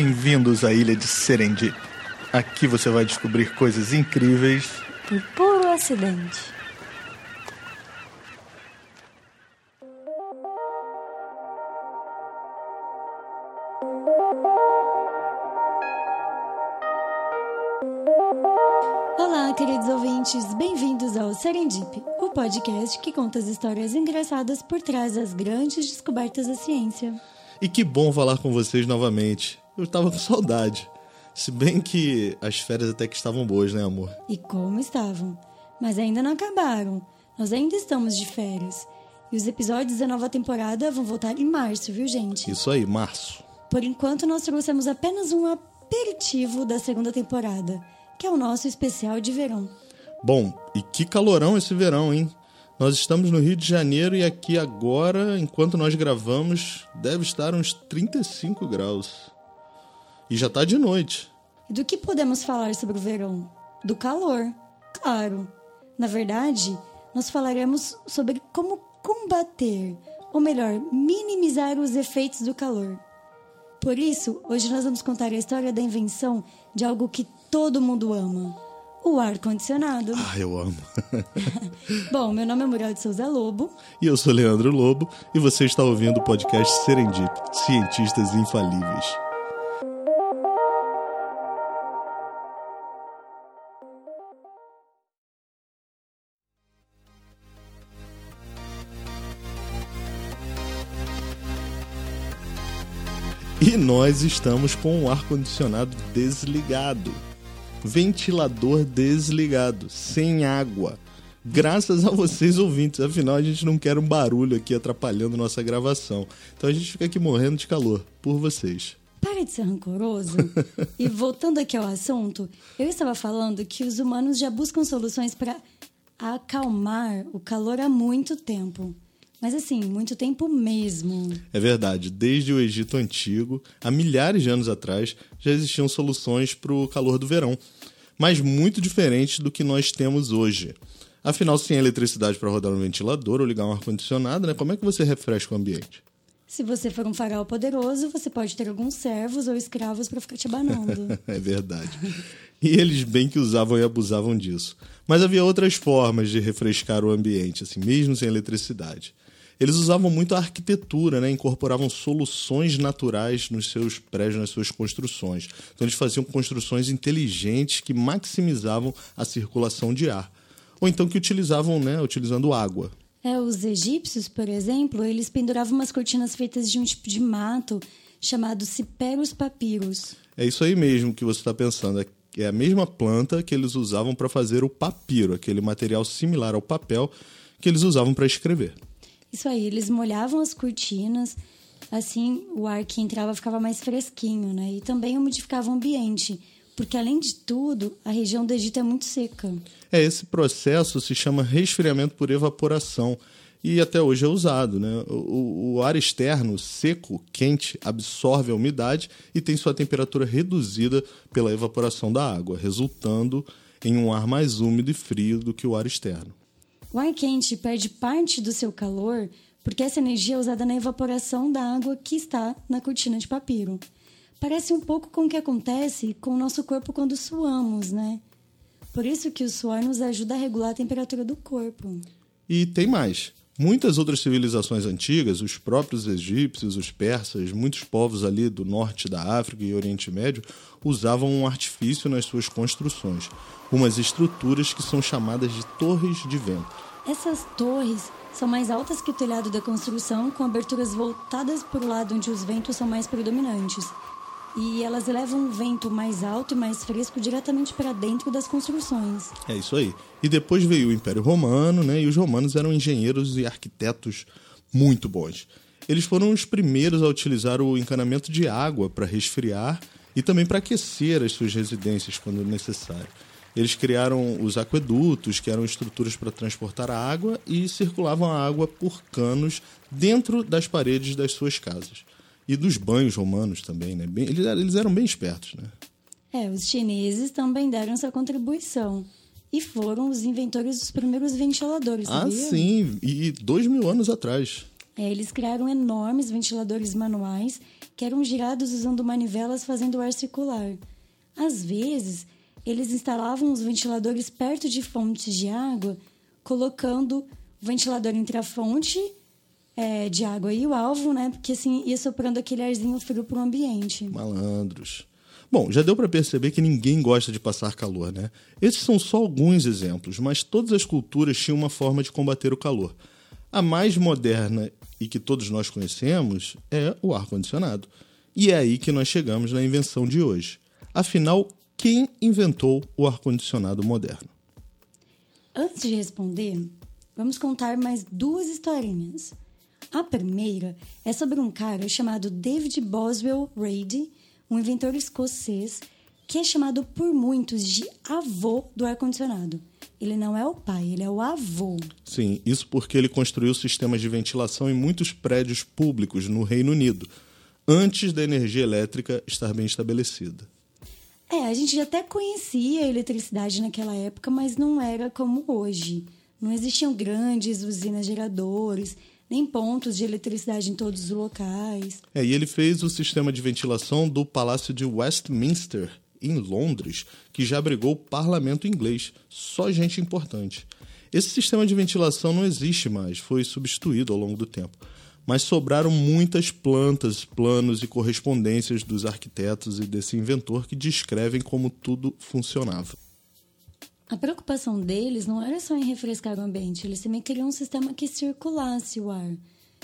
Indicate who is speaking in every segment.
Speaker 1: Bem-vindos à ilha de Serendip. Aqui você vai descobrir coisas incríveis
Speaker 2: por puro acidente. Olá, queridos ouvintes, bem-vindos ao Serendip, o podcast que conta as histórias engraçadas por trás das grandes descobertas da ciência.
Speaker 1: E que bom falar com vocês novamente. Eu tava com saudade. Se bem que as férias até que estavam boas, né, amor?
Speaker 2: E como estavam? Mas ainda não acabaram. Nós ainda estamos de férias. E os episódios da nova temporada vão voltar em março, viu, gente?
Speaker 1: Isso aí, março.
Speaker 2: Por enquanto, nós trouxemos apenas um aperitivo da segunda temporada, que é o nosso especial de verão.
Speaker 1: Bom, e que calorão esse verão, hein? Nós estamos no Rio de Janeiro e aqui agora, enquanto nós gravamos, deve estar uns 35 graus. E já está de noite.
Speaker 2: E do que podemos falar sobre o verão? Do calor, claro. Na verdade, nós falaremos sobre como combater, ou melhor, minimizar os efeitos do calor. Por isso, hoje nós vamos contar a história da invenção de algo que todo mundo ama o ar-condicionado.
Speaker 1: Ah, eu amo.
Speaker 2: Bom, meu nome é Muriel de Souza Lobo.
Speaker 1: E eu sou Leandro Lobo, e você está ouvindo o podcast Serendip Cientistas Infalíveis. E nós estamos com o ar-condicionado desligado ventilador desligado, sem água. Graças a vocês ouvintes, afinal a gente não quer um barulho aqui atrapalhando nossa gravação. Então a gente fica aqui morrendo de calor por vocês.
Speaker 2: Para de ser rancoroso. e voltando aqui ao assunto, eu estava falando que os humanos já buscam soluções para acalmar o calor há muito tempo. Mas assim, muito tempo mesmo.
Speaker 1: É verdade. Desde o Egito Antigo, há milhares de anos atrás, já existiam soluções para o calor do verão, mas muito diferentes do que nós temos hoje. Afinal, sem eletricidade para rodar um ventilador ou ligar um ar-condicionado, né, como é que você refresca o ambiente?
Speaker 2: Se você for um farol poderoso, você pode ter alguns servos ou escravos para ficar te abanando.
Speaker 1: é verdade. E eles bem que usavam e abusavam disso. Mas havia outras formas de refrescar o ambiente, assim, mesmo sem eletricidade. Eles usavam muito a arquitetura, né? incorporavam soluções naturais nos seus prédios, nas suas construções. Então eles faziam construções inteligentes que maximizavam a circulação de ar. Ou então que utilizavam, né, utilizando água.
Speaker 2: É, os egípcios, por exemplo, eles penduravam umas cortinas feitas de um tipo de mato chamado Ciperus papyrus.
Speaker 1: É isso aí mesmo que você está pensando. É a mesma planta que eles usavam para fazer o papiro, aquele material similar ao papel que eles usavam para escrever.
Speaker 2: Isso aí, eles molhavam as cortinas, assim o ar que entrava ficava mais fresquinho, né? E também umidificava o ambiente, porque além de tudo, a região do Egito é muito seca.
Speaker 1: É, esse processo se chama resfriamento por evaporação e até hoje é usado. Né? O, o, ar externo, seco, quente, absorve a umidade e tem sua temperatura reduzida pela evaporação da água, resultando em um ar mais úmido e frio do que o ar externo.
Speaker 2: O ar quente perde parte do seu calor porque essa energia é usada na evaporação da água que está na cortina de papiro. Parece um pouco com o que acontece com o nosso corpo quando suamos, né? Por isso que o suor nos ajuda a regular a temperatura do corpo.
Speaker 1: E tem mais. Muitas outras civilizações antigas, os próprios egípcios, os persas, muitos povos ali do norte da África e Oriente Médio, usavam um artifício nas suas construções, umas estruturas que são chamadas de torres de vento.
Speaker 2: Essas torres são mais altas que o telhado da construção, com aberturas voltadas para o lado onde os ventos são mais predominantes. E elas levam o vento mais alto e mais fresco diretamente para dentro das construções.
Speaker 1: É isso aí. E depois veio o Império Romano, né? E os romanos eram engenheiros e arquitetos muito bons. Eles foram os primeiros a utilizar o encanamento de água para resfriar e também para aquecer as suas residências quando necessário. Eles criaram os aquedutos, que eram estruturas para transportar a água e circulavam a água por canos dentro das paredes das suas casas. E dos banhos romanos também, né? Bem, eles, eles eram bem espertos, né?
Speaker 2: É, os chineses também deram sua contribuição. E foram os inventores dos primeiros ventiladores,
Speaker 1: Ah, sim. E dois mil anos atrás.
Speaker 2: É, eles criaram enormes ventiladores manuais que eram girados usando manivelas fazendo ar circular. Às vezes, eles instalavam os ventiladores perto de fontes de água, colocando o ventilador entre a fonte é, de água e o alvo, né? Porque assim ia soprando aquele arzinho frio para o ambiente.
Speaker 1: Malandros. Bom, já deu para perceber que ninguém gosta de passar calor, né? Esses são só alguns exemplos, mas todas as culturas tinham uma forma de combater o calor. A mais moderna e que todos nós conhecemos é o ar-condicionado. E é aí que nós chegamos na invenção de hoje. Afinal, quem inventou o ar-condicionado moderno?
Speaker 2: Antes de responder, vamos contar mais duas historinhas. A primeira é sobre um cara chamado David Boswell Rady, um inventor escocês que é chamado por muitos de avô do ar-condicionado. Ele não é o pai, ele é o avô.
Speaker 1: Sim, isso porque ele construiu sistemas de ventilação em muitos prédios públicos no Reino Unido, antes da energia elétrica estar bem estabelecida.
Speaker 2: É, a gente até conhecia a eletricidade naquela época, mas não era como hoje. Não existiam grandes usinas geradores, nem pontos de eletricidade em todos os locais.
Speaker 1: É, e ele fez o sistema de ventilação do Palácio de Westminster, em Londres, que já abrigou o parlamento inglês. Só gente importante. Esse sistema de ventilação não existe mais, foi substituído ao longo do tempo. Mas sobraram muitas plantas, planos e correspondências dos arquitetos e desse inventor que descrevem como tudo funcionava.
Speaker 2: A preocupação deles não era só em refrescar o ambiente, eles também queriam um sistema que circulasse o ar,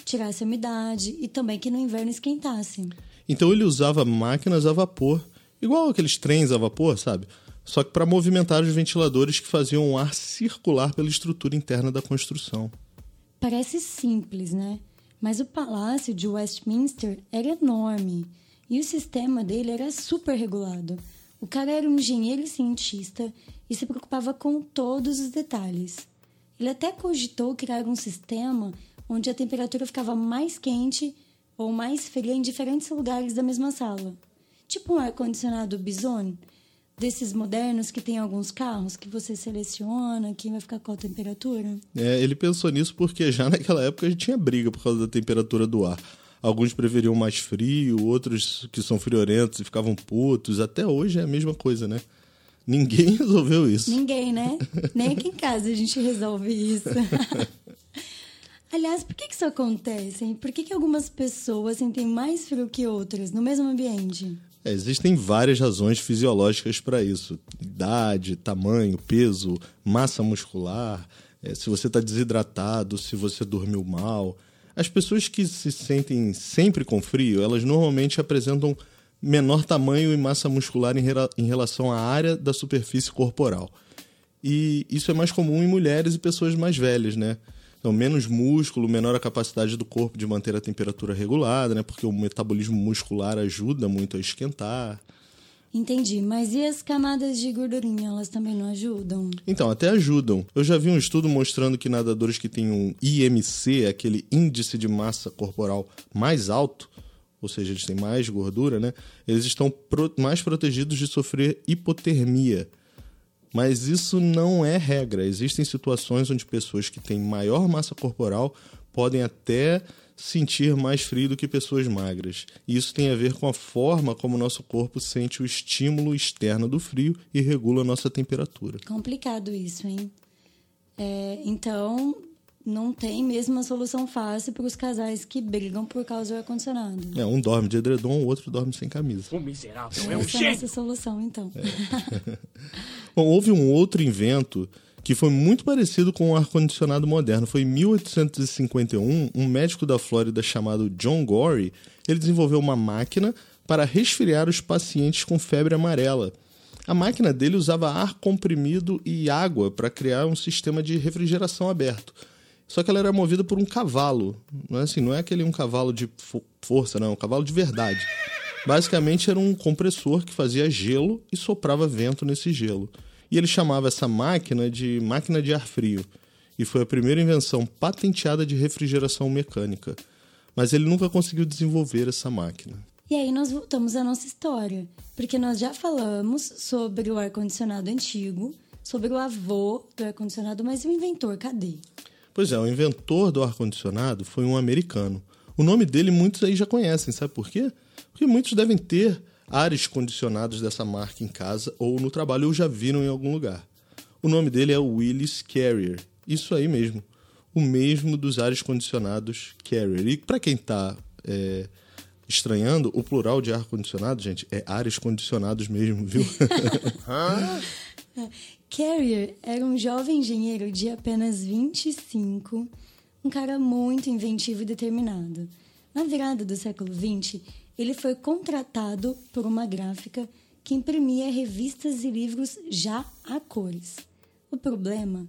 Speaker 2: tirasse a umidade e também que no inverno esquentasse.
Speaker 1: Então ele usava máquinas a vapor, igual aqueles trens a vapor, sabe? Só que para movimentar os ventiladores que faziam o ar circular pela estrutura interna da construção.
Speaker 2: Parece simples, né? Mas o palácio de Westminster era enorme e o sistema dele era super regulado. O cara era um engenheiro cientista e se preocupava com todos os detalhes. Ele até cogitou criar um sistema onde a temperatura ficava mais quente ou mais fria em diferentes lugares da mesma sala. Tipo um ar-condicionado Bison, desses modernos que tem alguns carros que você seleciona quem vai ficar com a temperatura.
Speaker 1: É, ele pensou nisso porque já naquela época a gente tinha briga por causa da temperatura do ar. Alguns preferiam mais frio, outros que são friorentos e ficavam putos. Até hoje é a mesma coisa, né? Ninguém resolveu isso.
Speaker 2: Ninguém, né? Nem aqui em casa a gente resolve isso. Aliás, por que isso acontece? Por que, que algumas pessoas sentem mais frio que outras no mesmo ambiente?
Speaker 1: É, existem várias razões fisiológicas para isso: idade, tamanho, peso, massa muscular, é, se você está desidratado, se você dormiu mal. As pessoas que se sentem sempre com frio, elas normalmente apresentam menor tamanho e massa muscular em, em relação à área da superfície corporal. E isso é mais comum em mulheres e pessoas mais velhas, né? Então, menos músculo, menor a capacidade do corpo de manter a temperatura regulada, né? Porque o metabolismo muscular ajuda muito a esquentar.
Speaker 2: Entendi, mas e as camadas de gordurinha, elas também não ajudam?
Speaker 1: Então, até ajudam. Eu já vi um estudo mostrando que nadadores que têm um IMC, aquele índice de massa corporal mais alto, ou seja, eles têm mais gordura, né? Eles estão pro mais protegidos de sofrer hipotermia. Mas isso não é regra. Existem situações onde pessoas que têm maior massa corporal podem até sentir mais frio do que pessoas magras. E isso tem a ver com a forma como o nosso corpo sente o estímulo externo do frio e regula a nossa temperatura.
Speaker 2: Complicado isso, hein? É, então, não tem mesmo uma solução fácil para os casais que brigam por causa do ar-condicionado.
Speaker 1: É, um dorme de edredom, o outro dorme sem camisa.
Speaker 3: O miserável é um
Speaker 2: Essa é a nossa solução, então.
Speaker 1: É. Bom, houve um outro invento que foi muito parecido com o ar-condicionado moderno. Foi em 1851, um médico da Flórida chamado John Gorey, ele desenvolveu uma máquina para resfriar os pacientes com febre amarela. A máquina dele usava ar comprimido e água para criar um sistema de refrigeração aberto. Só que ela era movida por um cavalo. Não é assim, não é aquele um cavalo de força, não, é um cavalo de verdade. Basicamente era um compressor que fazia gelo e soprava vento nesse gelo. E ele chamava essa máquina de máquina de ar frio. E foi a primeira invenção patenteada de refrigeração mecânica. Mas ele nunca conseguiu desenvolver essa máquina.
Speaker 2: E aí nós voltamos à nossa história, porque nós já falamos sobre o ar-condicionado antigo, sobre o avô do ar-condicionado, mas o inventor, cadê?
Speaker 1: Pois é, o inventor do ar-condicionado foi um americano. O nome dele muitos aí já conhecem, sabe por quê? Porque muitos devem ter ares condicionados dessa marca em casa ou no trabalho ou já viram em algum lugar. O nome dele é Willis Carrier. Isso aí mesmo. O mesmo dos ares condicionados Carrier. E para quem está é, estranhando, o plural de ar-condicionado, gente, é ares condicionados mesmo, viu?
Speaker 2: Carrier era um jovem engenheiro de apenas 25, um cara muito inventivo e determinado. Na virada do século XX, ele foi contratado por uma gráfica que imprimia revistas e livros já a cores. O problema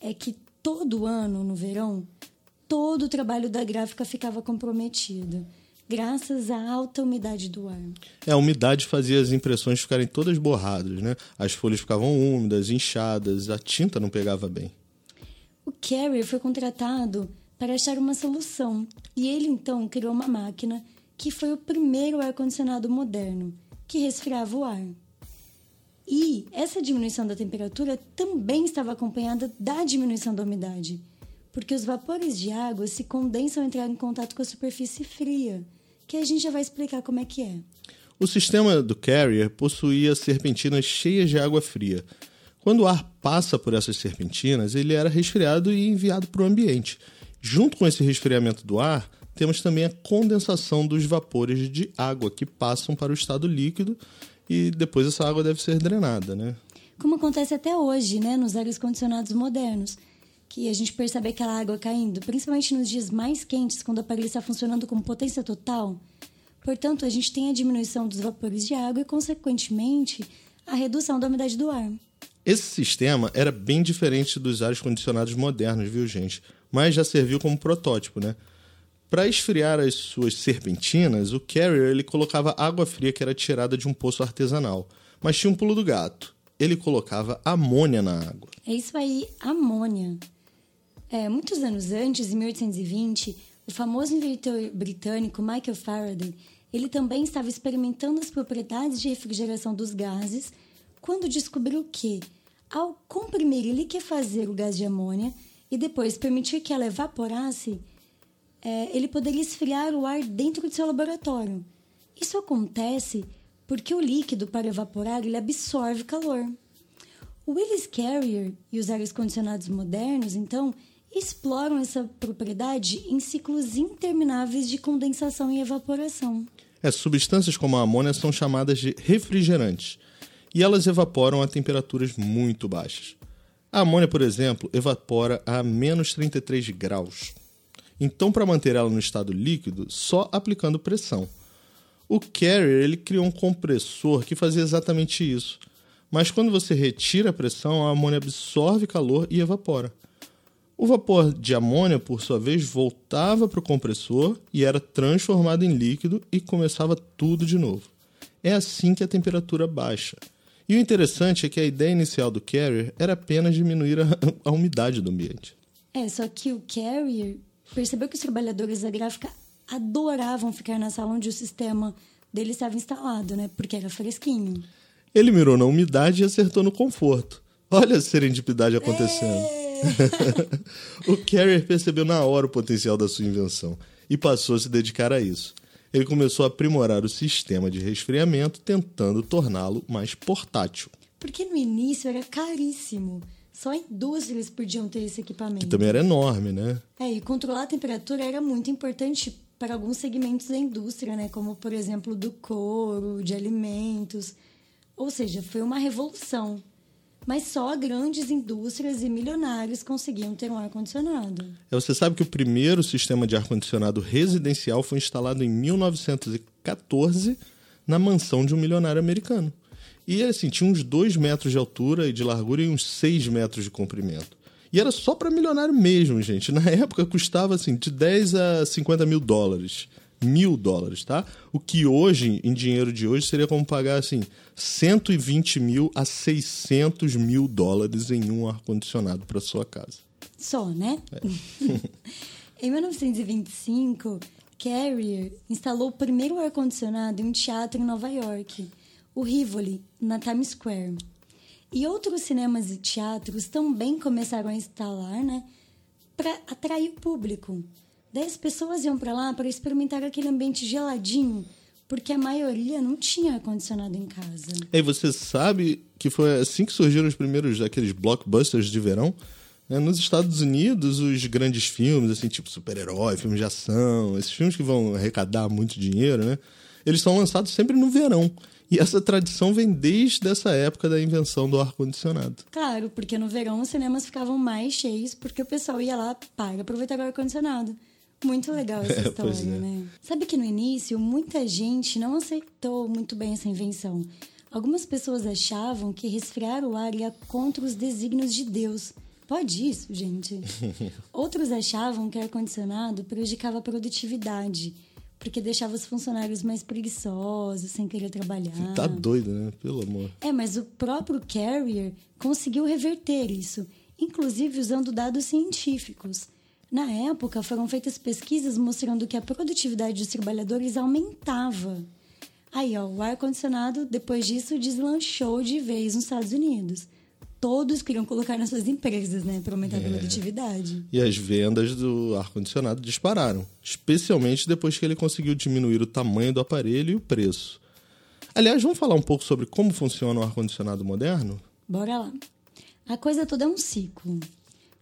Speaker 2: é que todo ano, no verão, todo o trabalho da gráfica ficava comprometido graças à alta umidade do ar.
Speaker 1: É, a umidade fazia as impressões ficarem todas borradas, né? As folhas ficavam úmidas, inchadas, a tinta não pegava bem.
Speaker 2: O Carrier foi contratado para achar uma solução e ele então criou uma máquina que foi o primeiro ar-condicionado moderno que resfriava o ar. E essa diminuição da temperatura também estava acompanhada da diminuição da umidade, porque os vapores de água se condensam ao entrar em contato com a superfície fria que a gente já vai explicar como é que é.
Speaker 1: O sistema do Carrier possuía serpentinas cheias de água fria. Quando o ar passa por essas serpentinas, ele era resfriado e enviado para o ambiente. Junto com esse resfriamento do ar, temos também a condensação dos vapores de água que passam para o estado líquido e depois essa água deve ser drenada, né?
Speaker 2: Como acontece até hoje, né, nos ares condicionados modernos que a gente percebe aquela água caindo, principalmente nos dias mais quentes, quando o aparelho está funcionando com potência total. Portanto, a gente tem a diminuição dos vapores de água e, consequentemente, a redução da umidade do ar.
Speaker 1: Esse sistema era bem diferente dos ares condicionados modernos, viu, gente? Mas já serviu como protótipo, né? Para esfriar as suas serpentinas, o Carrier ele colocava água fria que era tirada de um poço artesanal. Mas tinha um pulo do gato. Ele colocava amônia na água.
Speaker 2: É isso aí, amônia. É, muitos anos antes, em 1820, o famoso inventor britânico Michael Faraday, ele também estava experimentando as propriedades de refrigeração dos gases quando descobriu que, ao comprimir e liquefazer o gás de amônia e depois permitir que ela evaporasse, é, ele poderia esfriar o ar dentro de seu laboratório. Isso acontece porque o líquido, para evaporar, ele absorve calor. O Willis Carrier e os ares condicionados modernos, então, exploram essa propriedade em ciclos intermináveis de condensação e evaporação.
Speaker 1: É, substâncias como a amônia são chamadas de refrigerantes e elas evaporam a temperaturas muito baixas. A amônia, por exemplo, evapora a menos 33 graus. Então, para manter ela no estado líquido, só aplicando pressão. O Carrier ele criou um compressor que fazia exatamente isso. Mas quando você retira a pressão, a amônia absorve calor e evapora. O vapor de amônia, por sua vez, voltava para o compressor e era transformado em líquido e começava tudo de novo. É assim que a temperatura baixa. E o interessante é que a ideia inicial do Carrier era apenas diminuir a, a umidade do ambiente.
Speaker 2: É, só que o Carrier percebeu que os trabalhadores da gráfica adoravam ficar na sala onde o sistema dele estava instalado, né? Porque era fresquinho.
Speaker 1: Ele mirou na umidade e acertou no conforto. Olha a serendipidade acontecendo. É... o Carrier percebeu na hora o potencial da sua invenção e passou a se dedicar a isso. Ele começou a aprimorar o sistema de resfriamento, tentando torná-lo mais portátil.
Speaker 2: Porque no início era caríssimo. Só indústrias podiam ter esse equipamento.
Speaker 1: Que também era enorme, né?
Speaker 2: É, e controlar a temperatura era muito importante para alguns segmentos da indústria, né? Como, por exemplo, do couro, de alimentos. Ou seja, foi uma revolução mas só grandes indústrias e milionários conseguiam ter um ar-condicionado.
Speaker 1: É, você sabe que o primeiro sistema de ar-condicionado residencial foi instalado em 1914 na mansão de um milionário americano. E assim, tinha uns 2 metros de altura e de largura e uns 6 metros de comprimento. E era só para milionário mesmo, gente. Na época custava assim de 10 a 50 mil dólares mil dólares, tá? O que hoje, em dinheiro de hoje, seria como pagar assim 120 mil a 600 mil dólares em um ar-condicionado para sua casa.
Speaker 2: Só, né? É. em 1925, Carrier instalou o primeiro ar-condicionado em um teatro em Nova York, o Rivoli, na Times Square. E outros cinemas e teatros também começaram a instalar, né? para atrair o público. As pessoas iam para lá para experimentar aquele ambiente geladinho, porque a maioria não tinha ar-condicionado em casa.
Speaker 1: E você sabe que foi assim que surgiram os primeiros aqueles blockbusters de verão? É, nos Estados Unidos, os grandes filmes, assim, tipo super-herói, filmes de ação, esses filmes que vão arrecadar muito dinheiro, né? Eles são lançados sempre no verão. E essa tradição vem desde essa época da invenção do ar-condicionado.
Speaker 2: Claro, porque no verão os cinemas ficavam mais cheios porque o pessoal ia lá para aproveitar o ar-condicionado. Muito legal essa
Speaker 1: É,
Speaker 2: história,
Speaker 1: é.
Speaker 2: né? Sabe que no início muita gente não aceitou muito bem essa invenção. Algumas pessoas achavam que resfriar o ar ia contra os desígnios de Deus. Pode isso, gente. Outros achavam que ar-condicionado prejudicava a produtividade, porque deixava os funcionários mais preguiçosos, sem querer trabalhar.
Speaker 1: Tá doido, né? Pelo amor.
Speaker 2: É, mas o próprio Carrier conseguiu reverter isso, inclusive usando dados científicos. Na época, foram feitas pesquisas mostrando que a produtividade dos trabalhadores aumentava. Aí, ó, o ar-condicionado, depois disso, deslanchou de vez nos Estados Unidos. Todos queriam colocar nas suas empresas, né, para aumentar a produtividade.
Speaker 1: E as vendas do ar-condicionado dispararam, especialmente depois que ele conseguiu diminuir o tamanho do aparelho e o preço. Aliás, vamos falar um pouco sobre como funciona o ar-condicionado moderno?
Speaker 2: Bora lá. A coisa toda é um ciclo.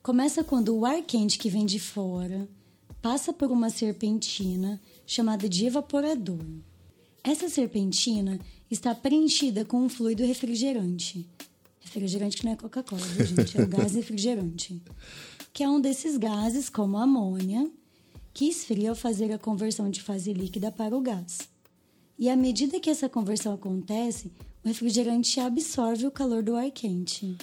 Speaker 2: Começa quando o ar quente que vem de fora passa por uma serpentina chamada de evaporador. Essa serpentina está preenchida com um fluido refrigerante. Refrigerante que não é Coca-Cola, gente? É o gás refrigerante. Que é um desses gases, como a amônia, que esfria ao fazer a conversão de fase líquida para o gás. E à medida que essa conversão acontece, o refrigerante absorve o calor do ar quente.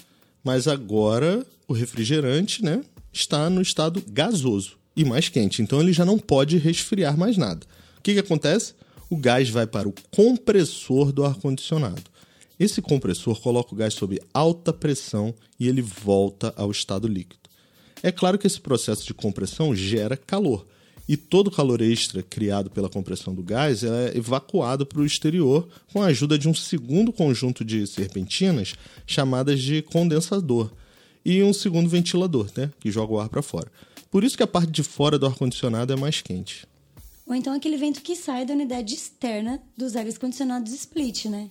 Speaker 1: Mas agora o refrigerante, né, está no estado gasoso e mais quente, então ele já não pode resfriar mais nada. O que, que acontece? O gás vai para o compressor do ar-condicionado. Esse compressor coloca o gás sob alta pressão e ele volta ao estado líquido. É claro que esse processo de compressão gera calor. E todo calor extra criado pela compressão do gás é evacuado para o exterior com a ajuda de um segundo conjunto de serpentinas chamadas de condensador e um segundo ventilador, né, que joga o ar para fora. Por isso que a parte de fora do ar-condicionado é mais quente.
Speaker 2: Ou então aquele vento que sai da unidade externa dos ares condicionados split, né?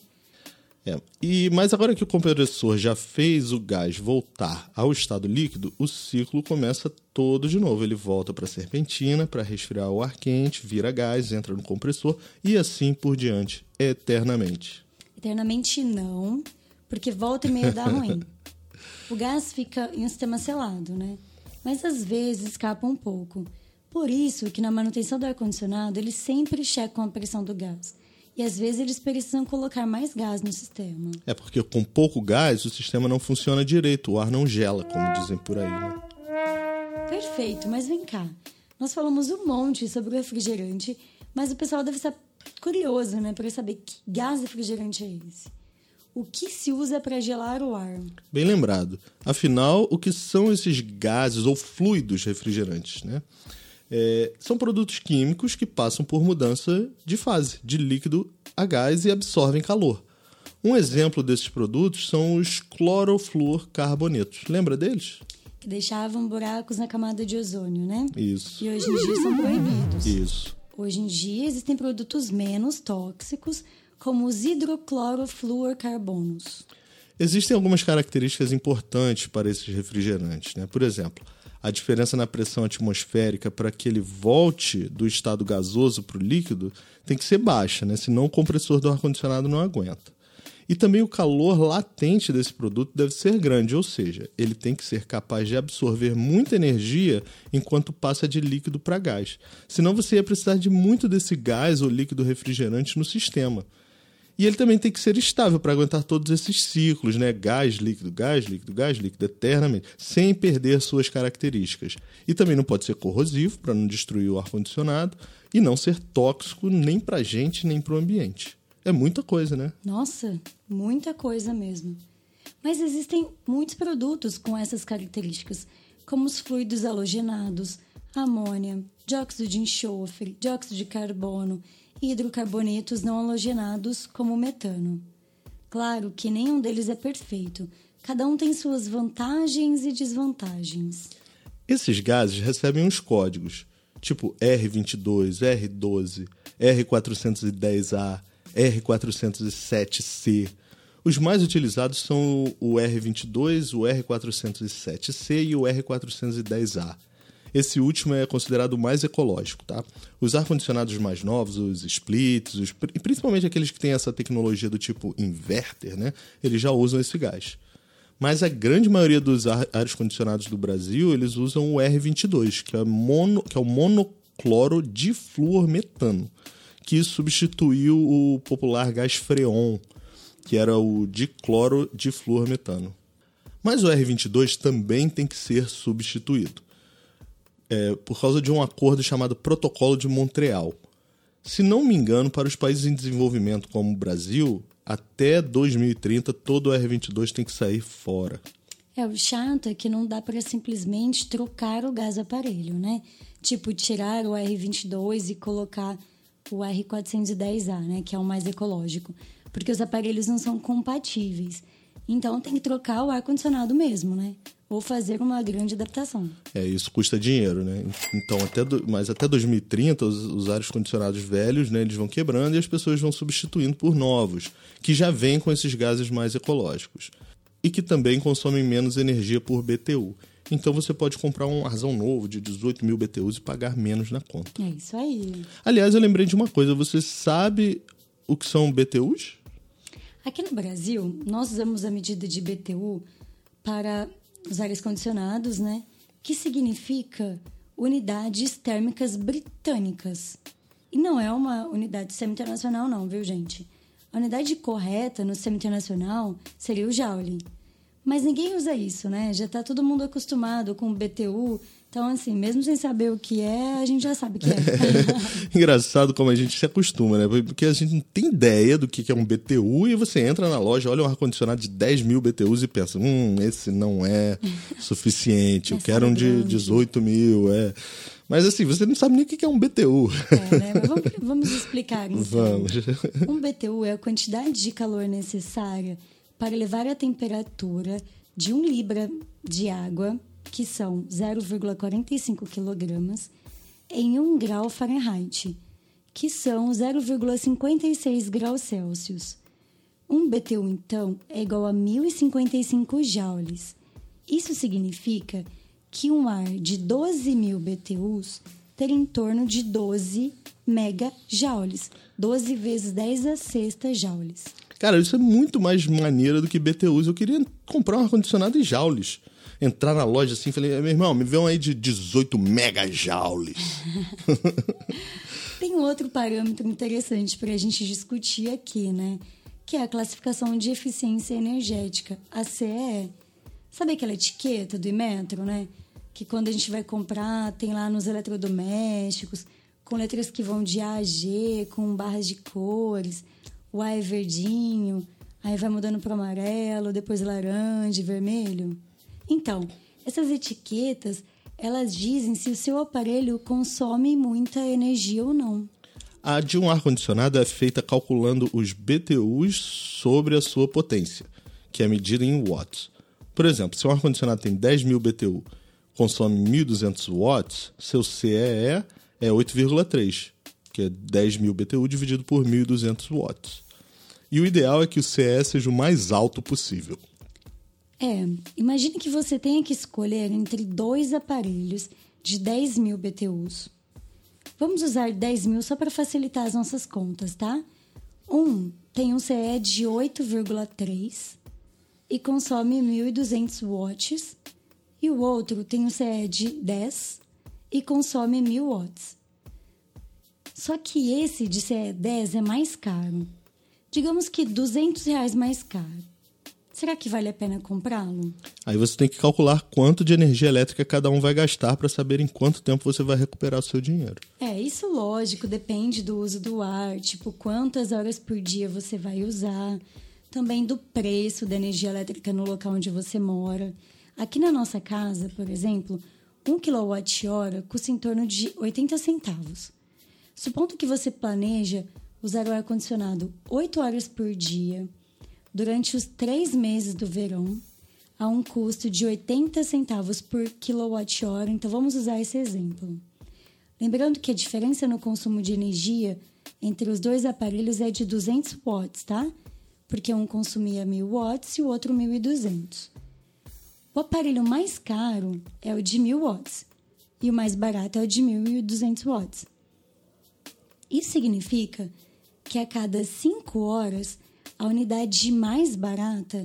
Speaker 1: É. E, mas agora que o compressor já fez o gás voltar ao estado líquido, o ciclo começa todo de novo. Ele volta para a serpentina para resfriar o ar quente, vira gás, entra no compressor e assim por diante, eternamente.
Speaker 2: Eternamente não, porque volta e meia dá ruim. O gás fica em um sistema selado, né? Mas às vezes escapa um pouco. Por isso que na manutenção do ar-condicionado eles sempre checam a pressão do gás. E às vezes eles precisam colocar mais gás no sistema.
Speaker 1: É porque com pouco gás o sistema não funciona direito, o ar não gela, como dizem por aí. Né?
Speaker 2: Perfeito, mas vem cá. Nós falamos um monte sobre o refrigerante, mas o pessoal deve estar curioso, né, para saber que gás refrigerante é esse. O que se usa para gelar o ar?
Speaker 1: Bem lembrado. Afinal, o que são esses gases ou fluidos refrigerantes? Né? É, são produtos químicos que passam por mudança de fase, de líquido a gás e absorvem calor. Um exemplo desses produtos são os clorofluorcarbonetos. Lembra deles?
Speaker 2: Que deixavam buracos na camada de ozônio, né?
Speaker 1: Isso.
Speaker 2: E hoje em dia são proibidos.
Speaker 1: Isso.
Speaker 2: Hoje em dia existem produtos menos tóxicos, como os hidroclorofluorcarbonos.
Speaker 1: Existem algumas características importantes para esses refrigerantes. Né? Por exemplo, a diferença na pressão atmosférica para que ele volte do estado gasoso para o líquido tem que ser baixa, né? senão o compressor do ar-condicionado não aguenta. E também o calor latente desse produto deve ser grande, ou seja, ele tem que ser capaz de absorver muita energia enquanto passa de líquido para gás. Senão você ia precisar de muito desse gás ou líquido refrigerante no sistema. E ele também tem que ser estável para aguentar todos esses ciclos, né? Gás, líquido, gás, líquido, gás, líquido, eternamente, sem perder suas características. E também não pode ser corrosivo para não destruir o ar-condicionado e não ser tóxico nem para a gente nem para o ambiente. É muita coisa, né?
Speaker 2: Nossa, muita coisa mesmo. Mas existem muitos produtos com essas características, como os fluidos halogenados, amônia, dióxido de enxofre, dióxido de carbono e hidrocarbonetos não halogenados, como o metano. Claro que nenhum deles é perfeito, cada um tem suas vantagens e desvantagens.
Speaker 1: Esses gases recebem uns códigos, tipo R22, R12, R410A, R407C. Os mais utilizados são o R22, o R407C e o R410A. Esse último é considerado o mais ecológico, tá? Os ar-condicionados mais novos, os splits, os, principalmente aqueles que têm essa tecnologia do tipo inverter, né? Eles já usam esse gás. Mas a grande maioria dos ares condicionados do Brasil, eles usam o R22, que é, mono, que é o monocloro difluormetano, que substituiu o popular gás freon, que era o dicloro difluormetano. Mas o R22 também tem que ser substituído é, por causa de um acordo chamado Protocolo de Montreal. Se não me engano, para os países em desenvolvimento como o Brasil, até 2030 todo o R22 tem que sair fora.
Speaker 2: É, o chato é que não dá para simplesmente trocar o gás aparelho, né? Tipo, tirar o R22 e colocar o R410A, né? Que é o mais ecológico. Porque os aparelhos não são compatíveis. Então tem que trocar o ar-condicionado mesmo, né? Ou fazer uma grande adaptação.
Speaker 1: É, isso custa dinheiro, né? Então, até do, mas até 2030, os, os ares condicionados velhos, né, eles vão quebrando e as pessoas vão substituindo por novos, que já vêm com esses gases mais ecológicos e que também consomem menos energia por BTU. Então você pode comprar um arzão novo de 18 mil BTUs e pagar menos na conta.
Speaker 2: É isso aí.
Speaker 1: Aliás, eu lembrei de uma coisa. Você sabe o que são BTUs?
Speaker 2: Aqui no Brasil, nós usamos a medida de BTU para os ares condicionados, né? Que significa unidades térmicas britânicas. E não é uma unidade semi-internacional, não, viu, gente? A unidade correta no semi-internacional seria o Joule. Mas ninguém usa isso, né? Já está todo mundo acostumado com o BTU, então, assim, mesmo sem saber o que é, a gente já sabe o que é.
Speaker 1: Engraçado como a gente se acostuma, né? Porque a gente não tem ideia do que é um BTU e você entra na loja, olha um ar-condicionado de 10 mil BTUs e pensa: hum, esse não é suficiente, eu quero um de 18 mil. É. Mas assim, você não sabe nem o que é um BTU.
Speaker 2: É, né? Vamos, vamos explicar então. Vamos. Um BTU é a quantidade de calor necessária para elevar a temperatura de um libra de água que são 0,45 kg, em 1 grau Fahrenheit, que são 0,56 graus Celsius. Um BTU, então, é igual a 1055 joules. Isso significa que um ar de 12.000 BTUs teria em torno de 12 megajoules. 12 vezes 10 a sexta joules.
Speaker 1: Cara, isso é muito mais maneiro do que BTUs. Eu queria comprar um ar-condicionado em joules entrar na loja assim e falei, meu irmão, me vê um aí de 18 megajoules.
Speaker 2: Tem outro parâmetro interessante para a gente discutir aqui, né? Que é a classificação de eficiência energética, a CEE. Sabe aquela etiqueta do Imetro, né? Que quando a gente vai comprar, tem lá nos eletrodomésticos, com letras que vão de A a G, com barras de cores. O A é verdinho, aí vai mudando para amarelo, depois laranja, vermelho. Então, essas etiquetas, elas dizem se o seu aparelho consome muita energia ou não.
Speaker 1: A de um ar-condicionado é feita calculando os BTUs sobre a sua potência, que é medida em watts. Por exemplo, se um ar-condicionado tem 10 mil BTU, consome 1.200 watts, seu CEE é 8,3, que é 10 mil BTU dividido por 1.200 watts. E o ideal é que o CE seja o mais alto possível.
Speaker 2: É, imagine que você tenha que escolher entre dois aparelhos de 10 mil BTUs. Vamos usar 10 mil só para facilitar as nossas contas, tá? Um tem um CE de 8,3 e consome 1.200 watts, e o outro tem um CE de 10 e consome 1.000 watts. Só que esse de CE 10 é mais caro. Digamos que 200 reais mais caro. Será que vale a pena comprá-lo?
Speaker 1: Aí você tem que calcular quanto de energia elétrica cada um vai gastar para saber em quanto tempo você vai recuperar o seu dinheiro.
Speaker 2: É, isso lógico, depende do uso do ar, tipo quantas horas por dia você vai usar, também do preço da energia elétrica no local onde você mora. Aqui na nossa casa, por exemplo, 1 kWh custa em torno de 80 centavos. Supondo que você planeja usar o ar-condicionado 8 horas por dia, durante os três meses do verão, a um custo de 80 centavos por quilowatt-hora. Então vamos usar esse exemplo. Lembrando que a diferença no consumo de energia entre os dois aparelhos é de 200 watts, tá? Porque um consumia 1000 watts e o outro 1200. O aparelho mais caro é o de 1000 watts e o mais barato é o de 1200 watts. Isso significa que a cada 5 horas a unidade mais barata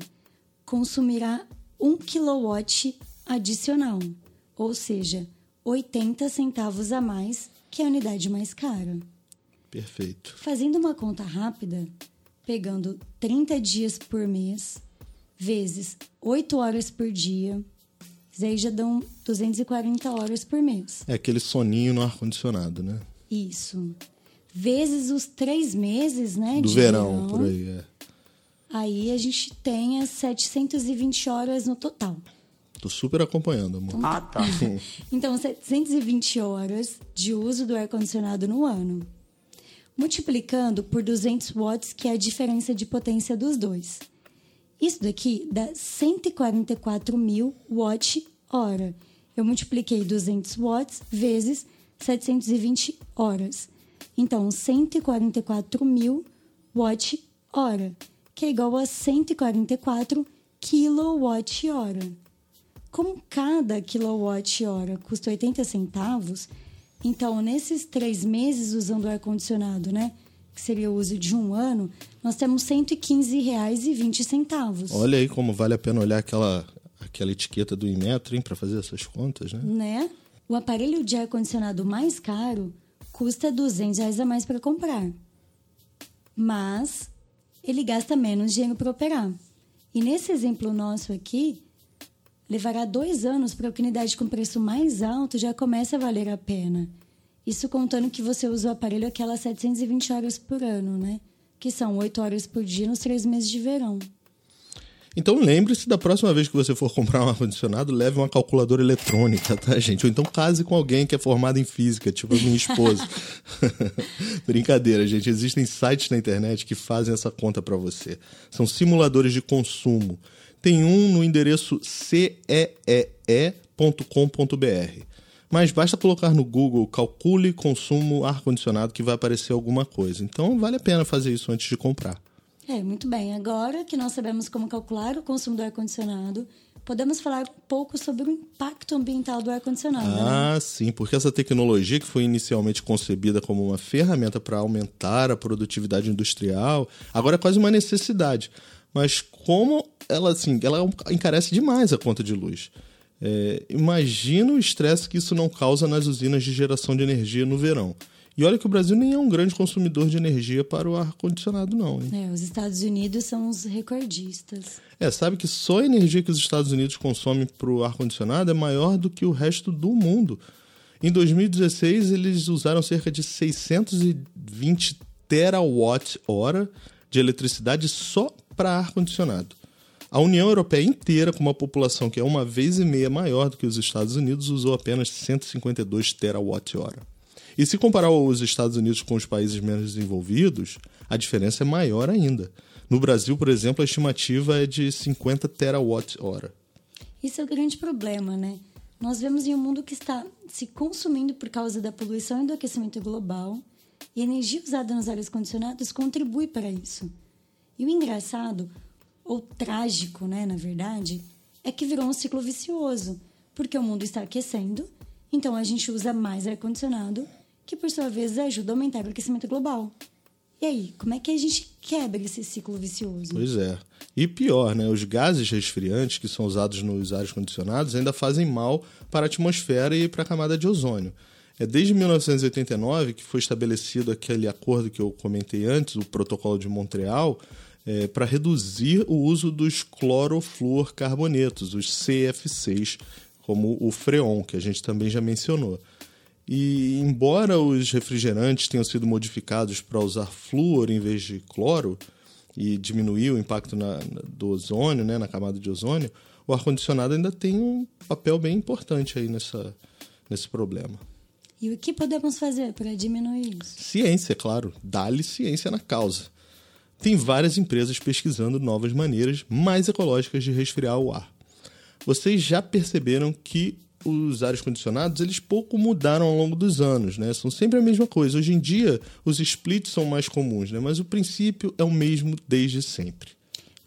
Speaker 2: consumirá 1 kW adicional, ou seja, 80 centavos a mais que a unidade mais cara.
Speaker 1: Perfeito.
Speaker 2: Fazendo uma conta rápida, pegando 30 dias por mês, vezes 8 horas por dia, aí já dão 240 horas por mês.
Speaker 1: É aquele soninho no ar-condicionado, né?
Speaker 2: Isso. Vezes os três meses, né?
Speaker 1: Do
Speaker 2: de
Speaker 1: verão, por aí, é.
Speaker 2: Aí a gente tem as 720 horas no total.
Speaker 1: Tô super acompanhando, amor.
Speaker 3: Ah, tá.
Speaker 2: Então, 720 horas de uso do ar-condicionado no ano. Multiplicando por 200 watts, que é a diferença de potência dos dois. Isso daqui dá 144 mil watt-hora. Eu multipliquei 200 watts vezes 720 horas. Então, 144 mil watt-hora, que é igual a 144 quilowatt-hora. Como cada quilowatt-hora custa 80 centavos, então, nesses três meses usando o ar-condicionado, né? Que seria o uso de um ano, nós temos R$ 115,20.
Speaker 1: Olha aí como vale a pena olhar aquela, aquela etiqueta do Inmetro, para fazer essas contas, né?
Speaker 2: Né? O aparelho de ar-condicionado mais caro custa 200 reais a mais para comprar. Mas ele gasta menos dinheiro para operar. E nesse exemplo nosso aqui, levará dois anos para a unidade com preço mais alto já comece a valer a pena. Isso contando que você usa o aparelho aquelas 720 horas por ano, né? Que são 8 horas por dia nos três meses de verão.
Speaker 1: Então lembre-se da próxima vez que você for comprar um ar-condicionado, leve uma calculadora eletrônica, tá, gente? Ou então case com alguém que é formado em física, tipo a minha esposa. Brincadeira, gente. Existem sites na internet que fazem essa conta para você. São simuladores de consumo. Tem um no endereço ceee.com.br. Mas basta colocar no Google calcule consumo ar-condicionado que vai aparecer alguma coisa. Então vale a pena fazer isso antes de comprar.
Speaker 2: É, muito bem. Agora que nós sabemos como calcular o consumo do ar-condicionado, podemos falar um pouco sobre o impacto ambiental do ar-condicionado. né?
Speaker 1: Ah, sim, porque essa tecnologia que foi inicialmente concebida como uma ferramenta para aumentar a produtividade industrial, agora é quase uma necessidade. Mas como ela assim, ela encarece demais a conta de luz. É, imagina o estresse que isso não causa nas usinas de geração de energia no verão. E olha que o Brasil nem é um grande consumidor de energia para o ar-condicionado, não. Hein?
Speaker 2: É, os Estados Unidos são os recordistas.
Speaker 1: É, sabe que só a energia que os Estados Unidos consomem para o ar-condicionado é maior do que o resto do mundo. Em 2016, eles usaram cerca de 620 terawatt-hora de eletricidade só para ar-condicionado. A União Europeia inteira, com uma população que é uma vez e meia maior do que os Estados Unidos, usou apenas 152 terawatt-hora. E se comparar os Estados Unidos com os países menos desenvolvidos, a diferença é maior ainda. No Brasil, por exemplo, a estimativa é de 50 terawatt-hora.
Speaker 2: Isso é o grande problema, né? Nós vemos em um mundo que está se consumindo por causa da poluição e do aquecimento global, e a energia usada nos ares condicionados contribui para isso. E o engraçado, ou trágico, né, na verdade, é que virou um ciclo vicioso, porque o mundo está aquecendo, então a gente usa mais ar-condicionado, que por sua vez ajuda a aumentar o aquecimento global. E aí, como é que a gente quebra esse ciclo vicioso?
Speaker 1: Pois é. E pior, né? Os gases resfriantes que são usados nos ares condicionados ainda fazem mal para a atmosfera e para a camada de ozônio. É desde 1989 que foi estabelecido aquele acordo que eu comentei antes, o Protocolo de Montreal, é, para reduzir o uso dos clorofluorcarbonetos, os CFCs, como o freon, que a gente também já mencionou. E embora os refrigerantes tenham sido modificados para usar flúor em vez de cloro e diminuir o impacto na, do ozônio, né, na camada de ozônio, o ar-condicionado ainda tem um papel bem importante aí nessa, nesse problema.
Speaker 2: E o que podemos fazer para diminuir isso?
Speaker 1: Ciência, claro. Dá-lhe ciência na causa. Tem várias empresas pesquisando novas maneiras mais ecológicas de resfriar o ar. Vocês já perceberam que os ares condicionados eles pouco mudaram ao longo dos anos, né? São sempre a mesma coisa. Hoje em dia os splits são mais comuns, né? Mas o princípio é o mesmo desde sempre.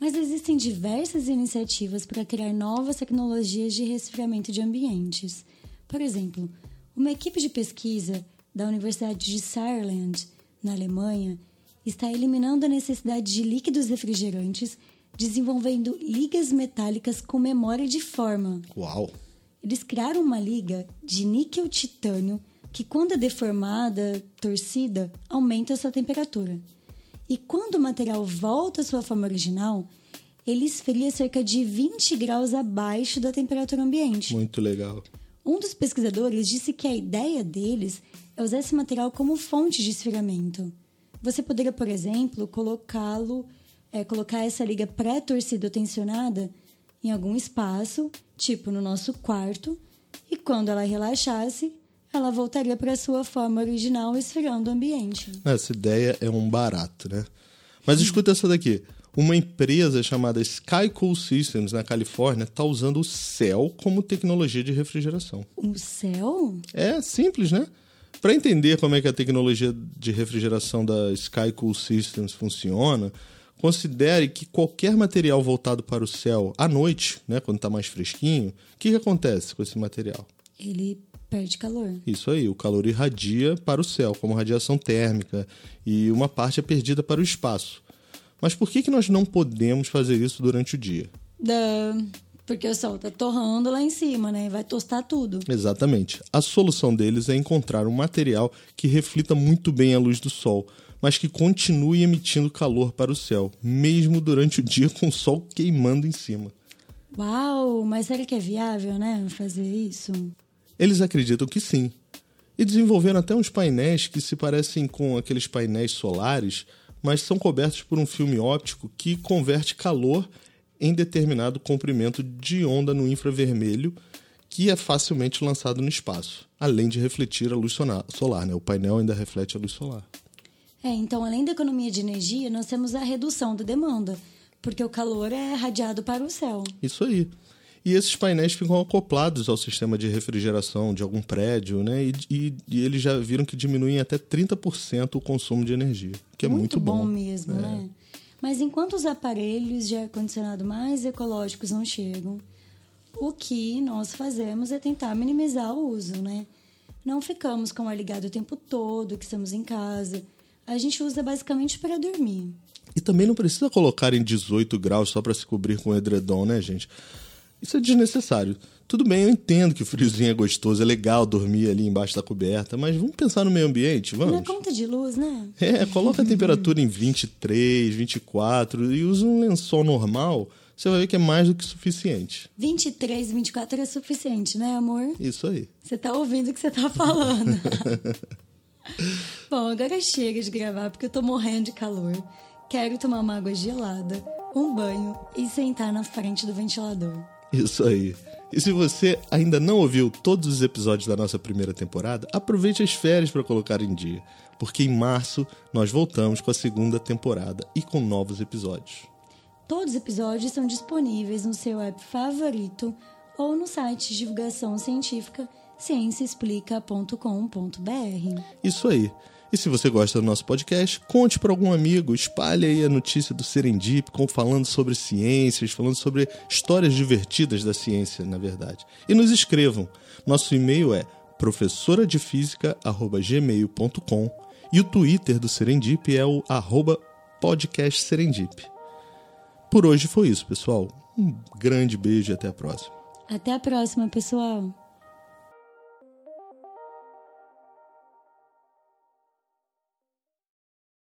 Speaker 2: Mas existem diversas iniciativas para criar novas tecnologias de resfriamento de ambientes. Por exemplo, uma equipe de pesquisa da Universidade de Saarland, na Alemanha, está eliminando a necessidade de líquidos refrigerantes, desenvolvendo ligas metálicas com memória de forma.
Speaker 1: Uau!
Speaker 2: Eles criaram uma liga de níquel-titânio que, quando é deformada, torcida, aumenta a sua temperatura. E quando o material volta à sua forma original, ele esfria cerca de 20 graus abaixo da temperatura ambiente.
Speaker 1: Muito legal.
Speaker 2: Um dos pesquisadores disse que a ideia deles é usar esse material como fonte de esfriamento. Você poderia, por exemplo, colocá-lo, é, colocar essa liga pré-torcida ou tensionada em algum espaço, tipo no nosso quarto, e quando ela relaxasse, ela voltaria para sua forma original, esfriando o ambiente.
Speaker 1: Essa ideia é um barato, né? Mas escuta essa daqui. Uma empresa chamada Skycool Systems, na Califórnia, está usando o céu como tecnologia de refrigeração.
Speaker 2: O céu?
Speaker 1: É simples, né? Para entender como é que a tecnologia de refrigeração da Skycool Systems funciona, considere que qualquer material voltado para o céu à noite, né, quando está mais fresquinho, o que, que acontece com esse material?
Speaker 2: Ele perde calor.
Speaker 1: Isso aí, o calor irradia para o céu, como radiação térmica, e uma parte é perdida para o espaço. Mas por que, que nós não podemos fazer isso durante o dia?
Speaker 2: Da... Porque o sol está torrando lá em cima, né? Vai tostar tudo.
Speaker 1: Exatamente. A solução deles é encontrar um material que reflita muito bem a luz do sol, mas que continue emitindo calor para o céu, mesmo durante o dia com o sol queimando em cima.
Speaker 2: Uau, mas será que é viável, né, fazer isso?
Speaker 1: Eles acreditam que sim. E desenvolveram até uns painéis que se parecem com aqueles painéis solares, mas são cobertos por um filme óptico que converte calor em determinado comprimento de onda no infravermelho, que é facilmente lançado no espaço, além de refletir a luz solar. Né? O painel ainda reflete a luz solar.
Speaker 2: É, então, além da economia de energia, nós temos a redução da demanda, porque o calor é radiado para o céu.
Speaker 1: Isso aí. E esses painéis ficam acoplados ao sistema de refrigeração de algum prédio, né? E, e, e eles já viram que diminuem até 30% o consumo de energia, que é muito,
Speaker 2: muito
Speaker 1: bom.
Speaker 2: bom mesmo,
Speaker 1: é.
Speaker 2: né? Mas enquanto os aparelhos de ar-condicionado mais ecológicos não chegam, o que nós fazemos é tentar minimizar o uso, né? Não ficamos com o ar ligado o tempo todo, que estamos em casa. A gente usa basicamente para dormir.
Speaker 1: E também não precisa colocar em 18 graus só para se cobrir com edredom, né, gente? Isso é desnecessário. Tudo bem, eu entendo que o friozinho é gostoso, é legal dormir ali embaixo da coberta, mas vamos pensar no meio ambiente, vamos?
Speaker 2: Na conta de luz, né?
Speaker 1: É, coloca a temperatura em 23, 24 e usa um lençol normal, você vai ver que é mais do que suficiente.
Speaker 2: 23, 24 é suficiente, né, amor?
Speaker 1: Isso aí.
Speaker 2: Você tá ouvindo o que você tá falando. Bom, agora chega de gravar porque eu tô morrendo de calor. Quero tomar uma água gelada, um banho e sentar na frente do ventilador.
Speaker 1: Isso aí. E se você ainda não ouviu todos os episódios da nossa primeira temporada, aproveite as férias para colocar em dia, porque em março nós voltamos com a segunda temporada e com novos episódios.
Speaker 2: Todos os episódios são disponíveis no seu app favorito ou no site de divulgação científica cienciaexplica.com.br.
Speaker 1: Isso aí. E se você gosta do nosso podcast, conte para algum amigo, espalhe aí a notícia do Serendip, falando sobre ciências, falando sobre histórias divertidas da ciência, na verdade. E nos escrevam. Nosso e-mail é professoradefísica@gmail.com e o Twitter do Serendip é o arroba podcast Serendip. Por hoje foi isso, pessoal. Um grande beijo e até a próxima.
Speaker 2: Até a próxima, pessoal.